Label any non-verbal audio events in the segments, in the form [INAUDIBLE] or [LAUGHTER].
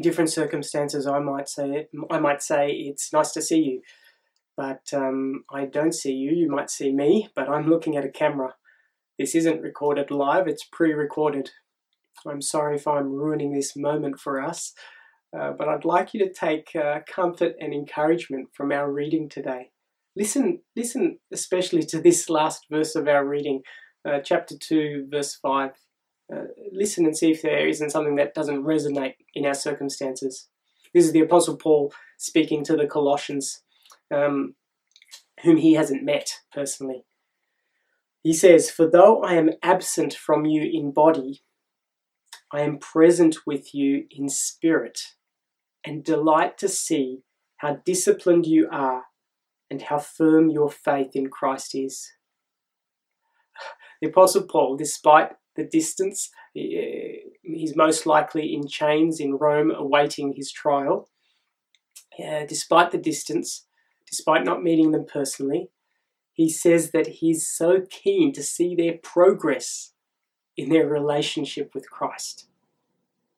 in different circumstances, I might say I might say it's nice to see you, but um, I don't see you. You might see me, but I'm looking at a camera. This isn't recorded live; it's pre-recorded. I'm sorry if I'm ruining this moment for us, uh, but I'd like you to take uh, comfort and encouragement from our reading today. Listen, listen especially to this last verse of our reading, uh, chapter 2, verse 5. Uh, listen and see if there isn't something that doesn't resonate in our circumstances. This is the Apostle Paul speaking to the Colossians, um, whom he hasn't met personally. He says, For though I am absent from you in body, I am present with you in spirit, and delight to see how disciplined you are and how firm your faith in Christ is. [SIGHS] The Apostle Paul, despite the distance, he's most likely in chains in Rome awaiting his trial. Uh, despite the distance, despite not meeting them personally, he says that he's so keen to see their progress in their relationship with Christ.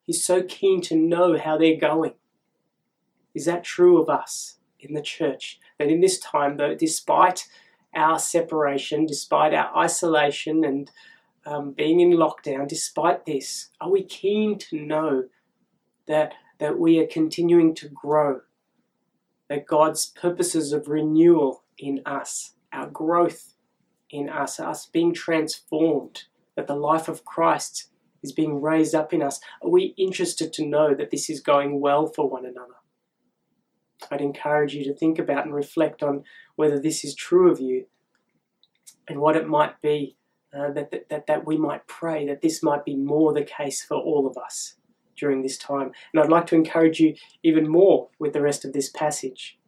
He's so keen to know how they're going. Is that true of us in the church? That in this time, though, despite our separation, despite our isolation and um, being in lockdown, despite this, are we keen to know that, that we are continuing to grow? That God's purposes of renewal in us, our growth in us, us being transformed, that the life of Christ is being raised up in us, are we interested to know that this is going well for one another? I'd encourage you to think about and reflect on whether this is true of you and what it might be uh, that, that, that, we might pray that this might be more the case for all of us during this time. And I'd like to encourage you even more with the rest of this passage.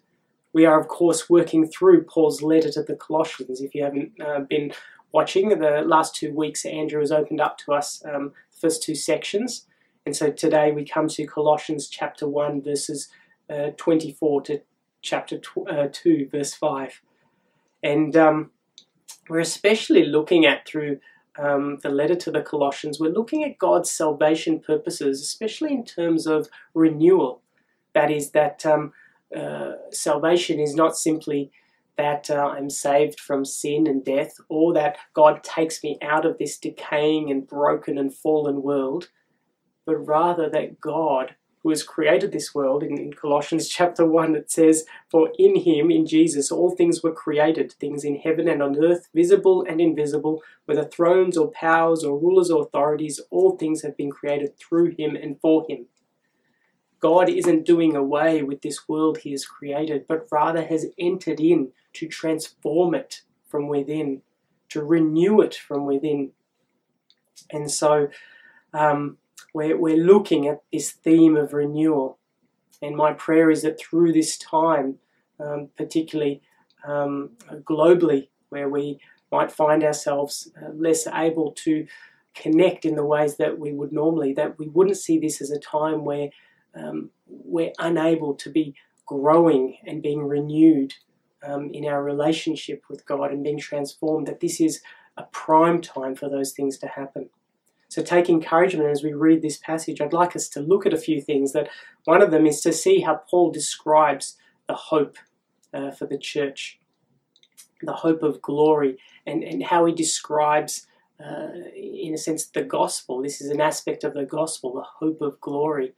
We are, of course, working through Paul's letter to the Colossians. If you haven't uh, been watching, the last two weeks, Andrew has opened up to us um, the first two sections. And so today we come to Colossians chapter 1, verses uh, 24 to chapter tw- uh, 2, verse 5. And um, we're especially looking at through um, the letter to the Colossians, we're looking at God's salvation purposes, especially in terms of renewal. That is, that um, uh, salvation is not simply that uh, I'm saved from sin and death, or that God takes me out of this decaying and broken and fallen world, but rather that God who has created this world. In, in, Colossians chapter 1, it says, For in him, in Jesus, all things were created, things in heaven and on earth, visible and invisible, whether thrones or powers or rulers or authorities, all things have been created through him and for him. God isn't doing away with this world he has created, but rather has entered in to transform it from within, to renew it from within. And so, um, we're, we're looking at this theme of renewal. And my prayer is that through this time, um, particularly um, globally, where we might find ourselves uh, less able to connect in the ways that we would normally, that we wouldn't see this as a time where um, we're unable to be growing and being renewed um, in our relationship with God and being transformed, that this is a prime time for those things to happen. So take encouragement as we read this passage. I'd like us to look at a few things. That one of them is to see how Paul describes the hope uh, for the church, the hope of glory, and, and how he describes, uh, in a sense, the gospel. This is an aspect of the gospel, the hope of glory.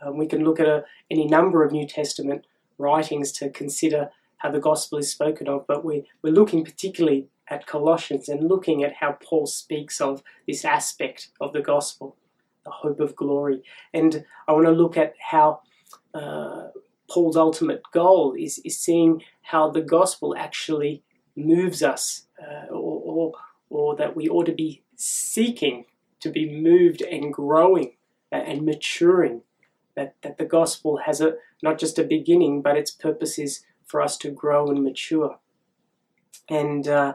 Um, we can look at a, any number of New Testament writings to consider how the gospel is spoken of, but we, we're looking particularly at Colossians and looking at how Paul speaks of this aspect of the gospel, the hope of glory. And I want to look at how uh, Paul's ultimate goal is, is seeing how the gospel actually moves us, uh, or, or, or that we ought to be seeking to be moved and growing and maturing. That, that the gospel has a not just a beginning, but its purpose is for us to grow and mature. And uh,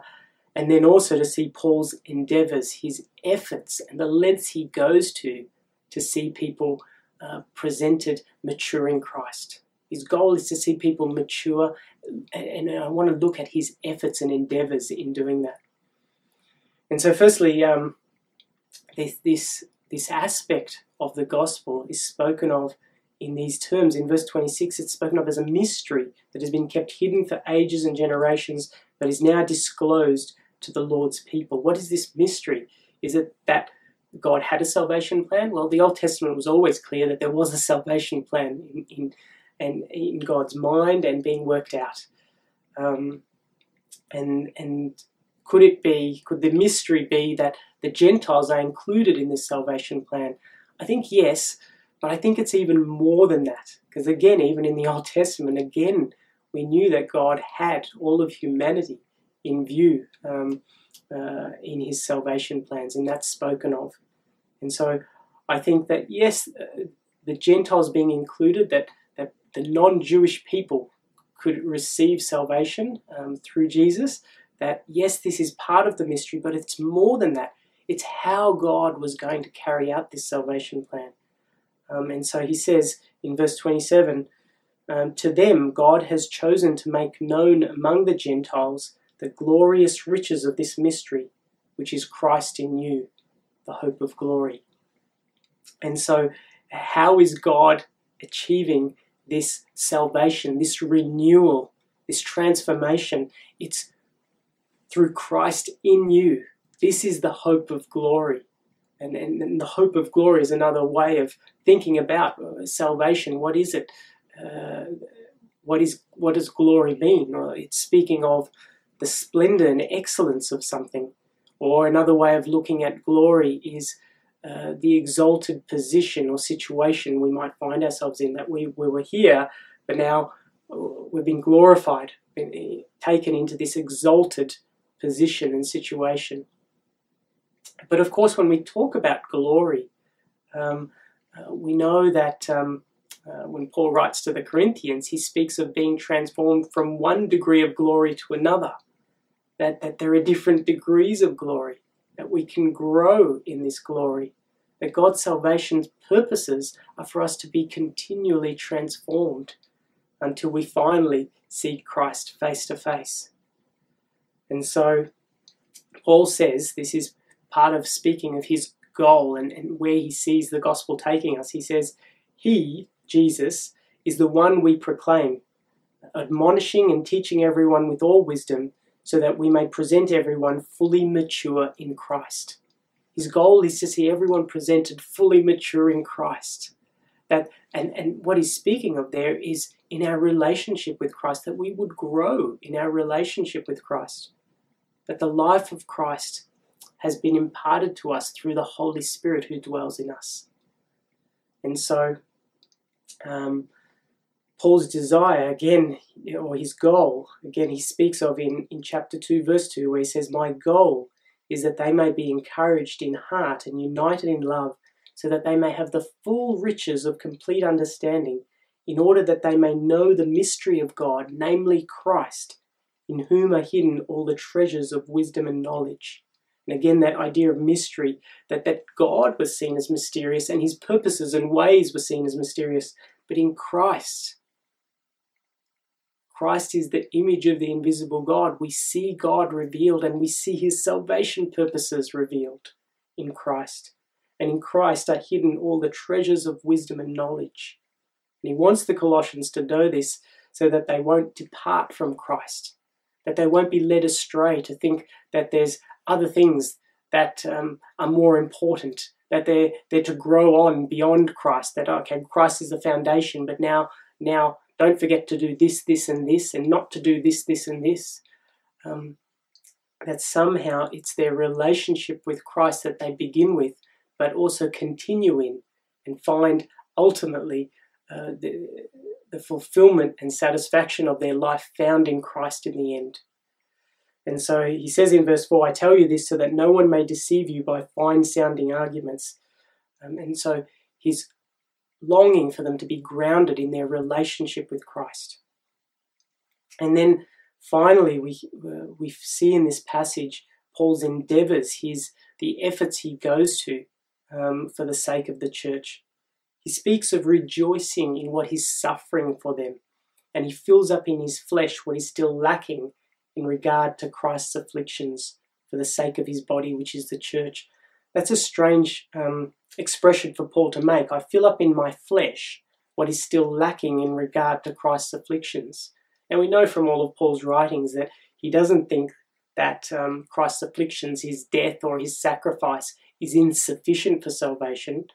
and then also to see Paul's endeavors, his efforts, and the lengths he goes to to see people uh, presented mature in Christ. His goal is to see people mature, and I want to look at his efforts and endeavors in doing that. And so, firstly, um, this, this, this aspect of the gospel is spoken of in these terms. In verse 26, it's spoken of as a mystery that has been kept hidden for ages and generations, but is now disclosed to the Lord's people. What is this mystery? Is it that God had a salvation plan? Well, the Old Testament was always clear that there was a salvation plan in, in, in, in God's mind and being worked out. Um, and, and could it be, could the mystery be that the Gentiles are included in this salvation plan? I think yes, but I think it's even more than that. Because again, even in the Old Testament, again, we knew that God had all of humanity in view um, uh, in his salvation plans, and that's spoken of. And so I think that, yes, uh, the Gentiles being included, that, that the non Jewish people could receive salvation um, through Jesus, that yes, this is part of the mystery, but it's more than that. It's how God was going to carry out this salvation plan. Um, and so he says in verse 27 um, To them, God has chosen to make known among the Gentiles the glorious riches of this mystery, which is Christ in you, the hope of glory. And so, how is God achieving this salvation, this renewal, this transformation? It's through Christ in you. This is the hope of glory. And, and, and, the hope of glory is another way of thinking about uh, salvation. What is it? Uh, what is what does glory mean? Well, it's speaking of the splendor and excellence of something. Or another way of looking at glory is uh, the exalted position or situation we might find ourselves in. That we, we were here, but now uh, we've been glorified, been uh, taken into this exalted position and situation. But of course, when we talk about glory, um, uh, we know that um, uh, when Paul writes to the Corinthians, he speaks of being transformed from one degree of glory to another, that, that there are different degrees of glory, that we can grow in this glory, that God's salvation's purposes are for us to be continually transformed until we finally see Christ face to face. And so Paul says this is part of speaking of his goal and, and where he sees the gospel taking us. He says, He, Jesus, is the one we proclaim, admonishing and teaching everyone with all wisdom, so that we may present everyone fully mature in Christ. His goal is to see everyone presented fully mature in Christ. That and, and what he's speaking of there is in our relationship with Christ, that we would grow in our relationship with Christ. That the life of Christ has been imparted to us through the Holy Spirit who dwells in us. And so, um, Paul's desire, again, or his goal, again, he speaks of in, in chapter 2, verse 2, where he says, My goal is that they may be encouraged in heart and united in love, so that they may have the full riches of complete understanding, in order that they may know the mystery of God, namely Christ, in whom are hidden all the treasures of wisdom and knowledge. And again, that idea of mystery, that, that God was seen as mysterious and his purposes and ways were seen as mysterious, but in Christ. Christ is the image of the invisible God. We see God revealed and we see his salvation purposes revealed in Christ. And in Christ are hidden all the treasures of wisdom and knowledge. And he wants the Colossians to know this so that they won't depart from Christ, that they won't be led astray to think that there's other things that um, are more important, that they're, they're to grow on beyond Christ, that, okay, Christ is the foundation, but now, now don't forget to do this, this, and this, and not to do this, this, and this. Um, that somehow it's their relationship with Christ that they begin with, but also continue in and find ultimately uh, the, the fulfillment and satisfaction of their life found in Christ in the end. And so he says in verse 4, I tell you this so that no one may deceive you by fine sounding arguments. Um, and so he's longing for them to be grounded in their relationship with Christ. And then finally, we, uh, we see in this passage Paul's endeavors, his, the efforts he goes to um, for the sake of the church. He speaks of rejoicing in what he's suffering for them, and he fills up in his flesh what is still lacking in regard to Christ's afflictions for the sake of his body, which is the church. That's a strange um, expression for Paul to make. I fill up in my flesh what is still lacking in regard to Christ's afflictions. And we know from all of Paul's writings that he doesn't think that um, Christ's afflictions, his death or his sacrifice, is insufficient for salvation.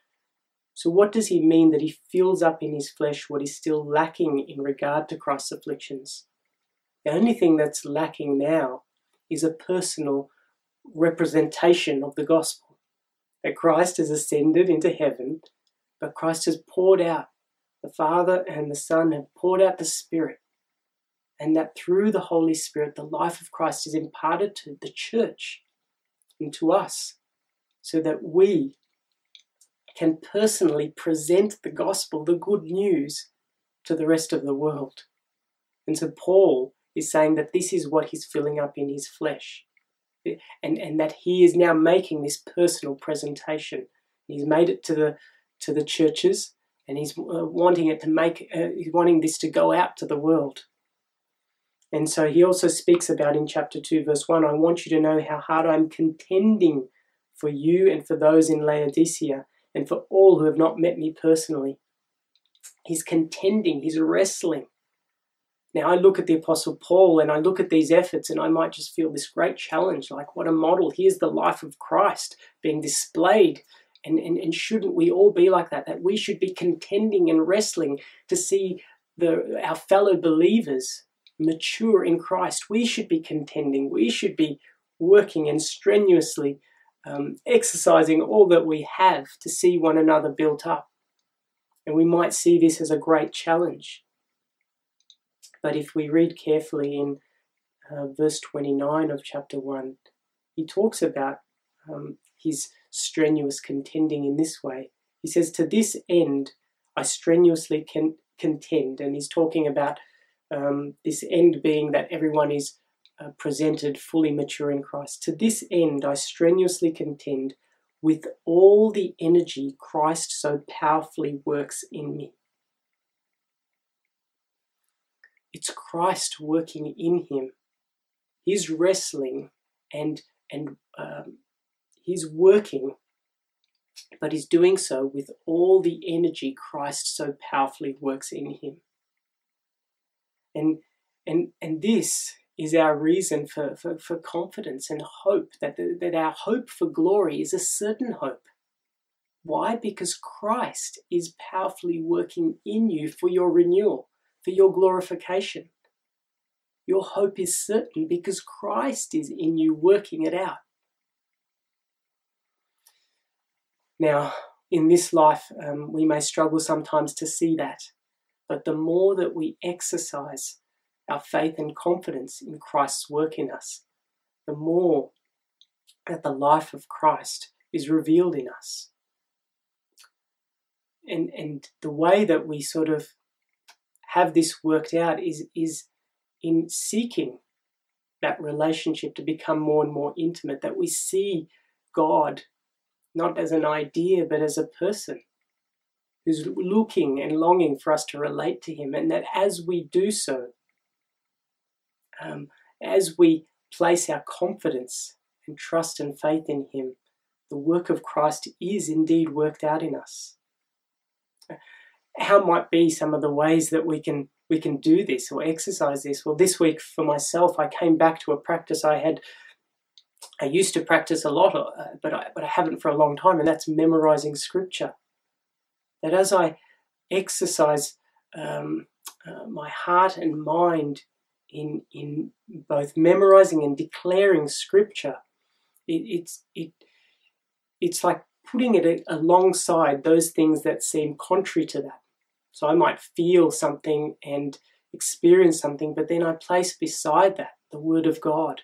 So, what does he mean that he fills up in his flesh what is still lacking in regard to Christ's afflictions? The only thing that's lacking now is a personal representation of the gospel that Christ has ascended into heaven, but Christ has poured out, the Father and the Son have poured out the Spirit, and that through the Holy Spirit, the life of Christ is imparted to the church and to us, so that we can personally present the gospel, the good news, to the rest of the world. And so Paul is saying that this is what he's filling up in his flesh and, and that he is now making this personal presentation. He's made it to the to the churches, and he's uh, wanting it to make uh, he's wanting this to go out to the world. And so he also speaks about in chapter 2, verse 1 I want you to know how hard I'm contending for you and for those in Laodicea and for all who have not met me personally. He's contending, he's wrestling now I look at the Apostle Paul and I look at these efforts and I might just feel this great challenge like, what a model. Here's the life of Christ being displayed. And, and, and shouldn't we all be like that? That we should be contending and wrestling to see the, our fellow believers mature in Christ. We should be contending. We should be working and strenuously um, exercising all that we have to see one another built up. And we might see this as a great challenge. But if we read carefully in uh, verse 29 of chapter 1, he talks about um, his strenuous contending in this way. He says, To this end I strenuously contend. And he's talking about um, this end being that everyone is uh, presented fully mature in Christ. To this end I strenuously contend with all the energy Christ so powerfully works in me. It's Christ working in him. He's wrestling and and um, he's working, but he's doing so with all the energy Christ so powerfully works in him. And and and this is our reason for, for, for confidence and hope that, the, that our hope for glory is a certain hope. Why? Because Christ is powerfully working in you for your renewal for your glorification. Your hope is certain because Christ is in you working it out. Now, in this life, um, we may struggle sometimes to see that, but the more that we exercise our faith and confidence in Christ's work in us, the more that the life of Christ is revealed in us. And, and the way that we sort of have this worked out is is in seeking that relationship to become more and more intimate that we see God not as an idea but as a person who's looking and longing for us to relate to him. And that as we do so um, as we place our confidence and trust and faith in him the work of Christ is indeed worked out in us how might be some of the ways that we can we can do this or exercise this? Well this week for myself i came back to a practice i had i used to practice a lot uh, but i but i haven't for a long time and that's memorizing scripture. That as i exercise um, uh, my heart and mind in in both memorizing and declaring scripture it, it's it it's like putting it alongside those things that seem contrary to that so I might feel something and experience something, but then I place beside that the Word of God.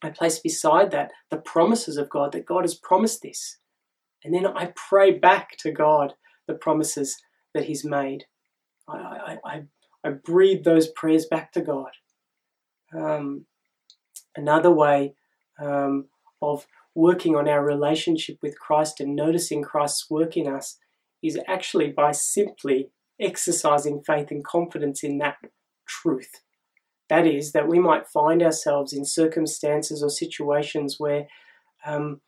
I place beside that the promises of God, that God has promised this. And then I pray back to God the promises that He's made. I, I, I, I breathe those prayers back to God. Um, another way um, of working on our relationship with Christ and noticing Christ's work in us is actually by simply exercising faith and confidence in that truth. That is, that we might find ourselves in circumstances or situations where um,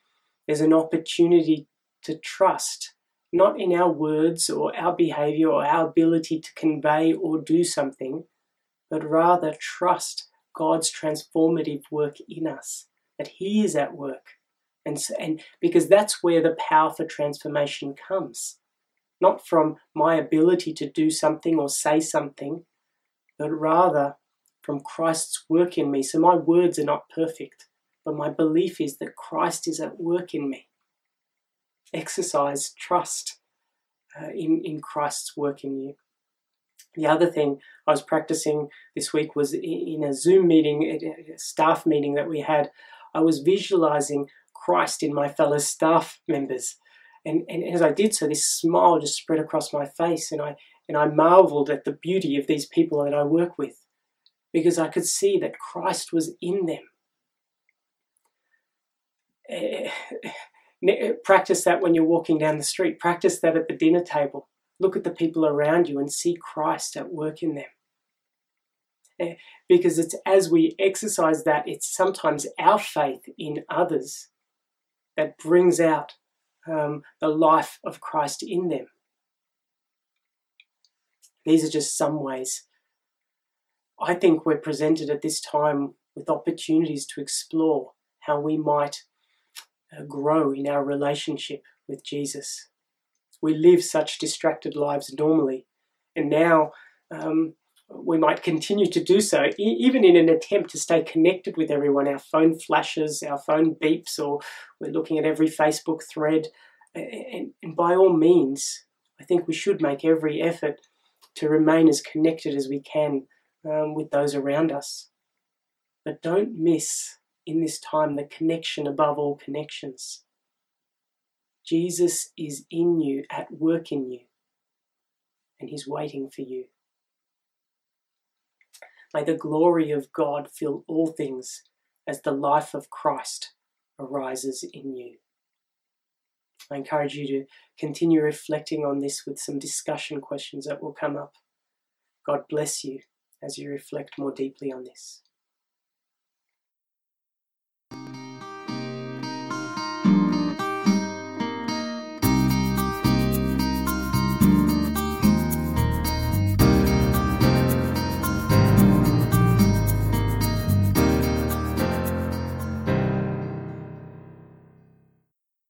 there's an opportunity to trust not in our words or our behavior or our ability to convey or do something, but rather trust God's transformative work in us, that He is at work. And, and because that's where the power for transformation comes. Not from my ability to do something or say something, but rather from Christ's work in me. So my words are not perfect, but my belief is that Christ is at work in me. Exercise trust uh, in, in Christ's work in you. The other thing I was practicing this week was in a Zoom meeting, a staff meeting that we had, I was visualizing Christ in my fellow staff members. And, and as I did so, this smile just spread across my face, and I, and I marveled at the beauty of these people that I work with because I could see that Christ was in them. Eh, eh, practice that when you're walking down the street, practice that at the dinner table. Look at the people around you and see Christ at work in them. Eh, because it's as we exercise that, it's sometimes our faith in others that brings out um, the life of Christ in them. These are just some ways. I think we're presented at this time with opportunities to explore how we might uh, grow in our relationship with Jesus we live such distracted lives normally. And now um, we might continue to do so, e- even in an attempt to stay connected with everyone. Our phone flashes, our phone beeps, or we're looking at every Facebook thread. And, and by all means, I think we should make every effort to remain as connected as we can um, with those around us. But don't miss in this time the connection above all connections. Jesus is in you, at work in you, and He's waiting for you. May the glory of God fill all things as the life of Christ arises in you. I encourage you to continue reflecting on this with some discussion questions that will come up. God bless you as you reflect more deeply on this.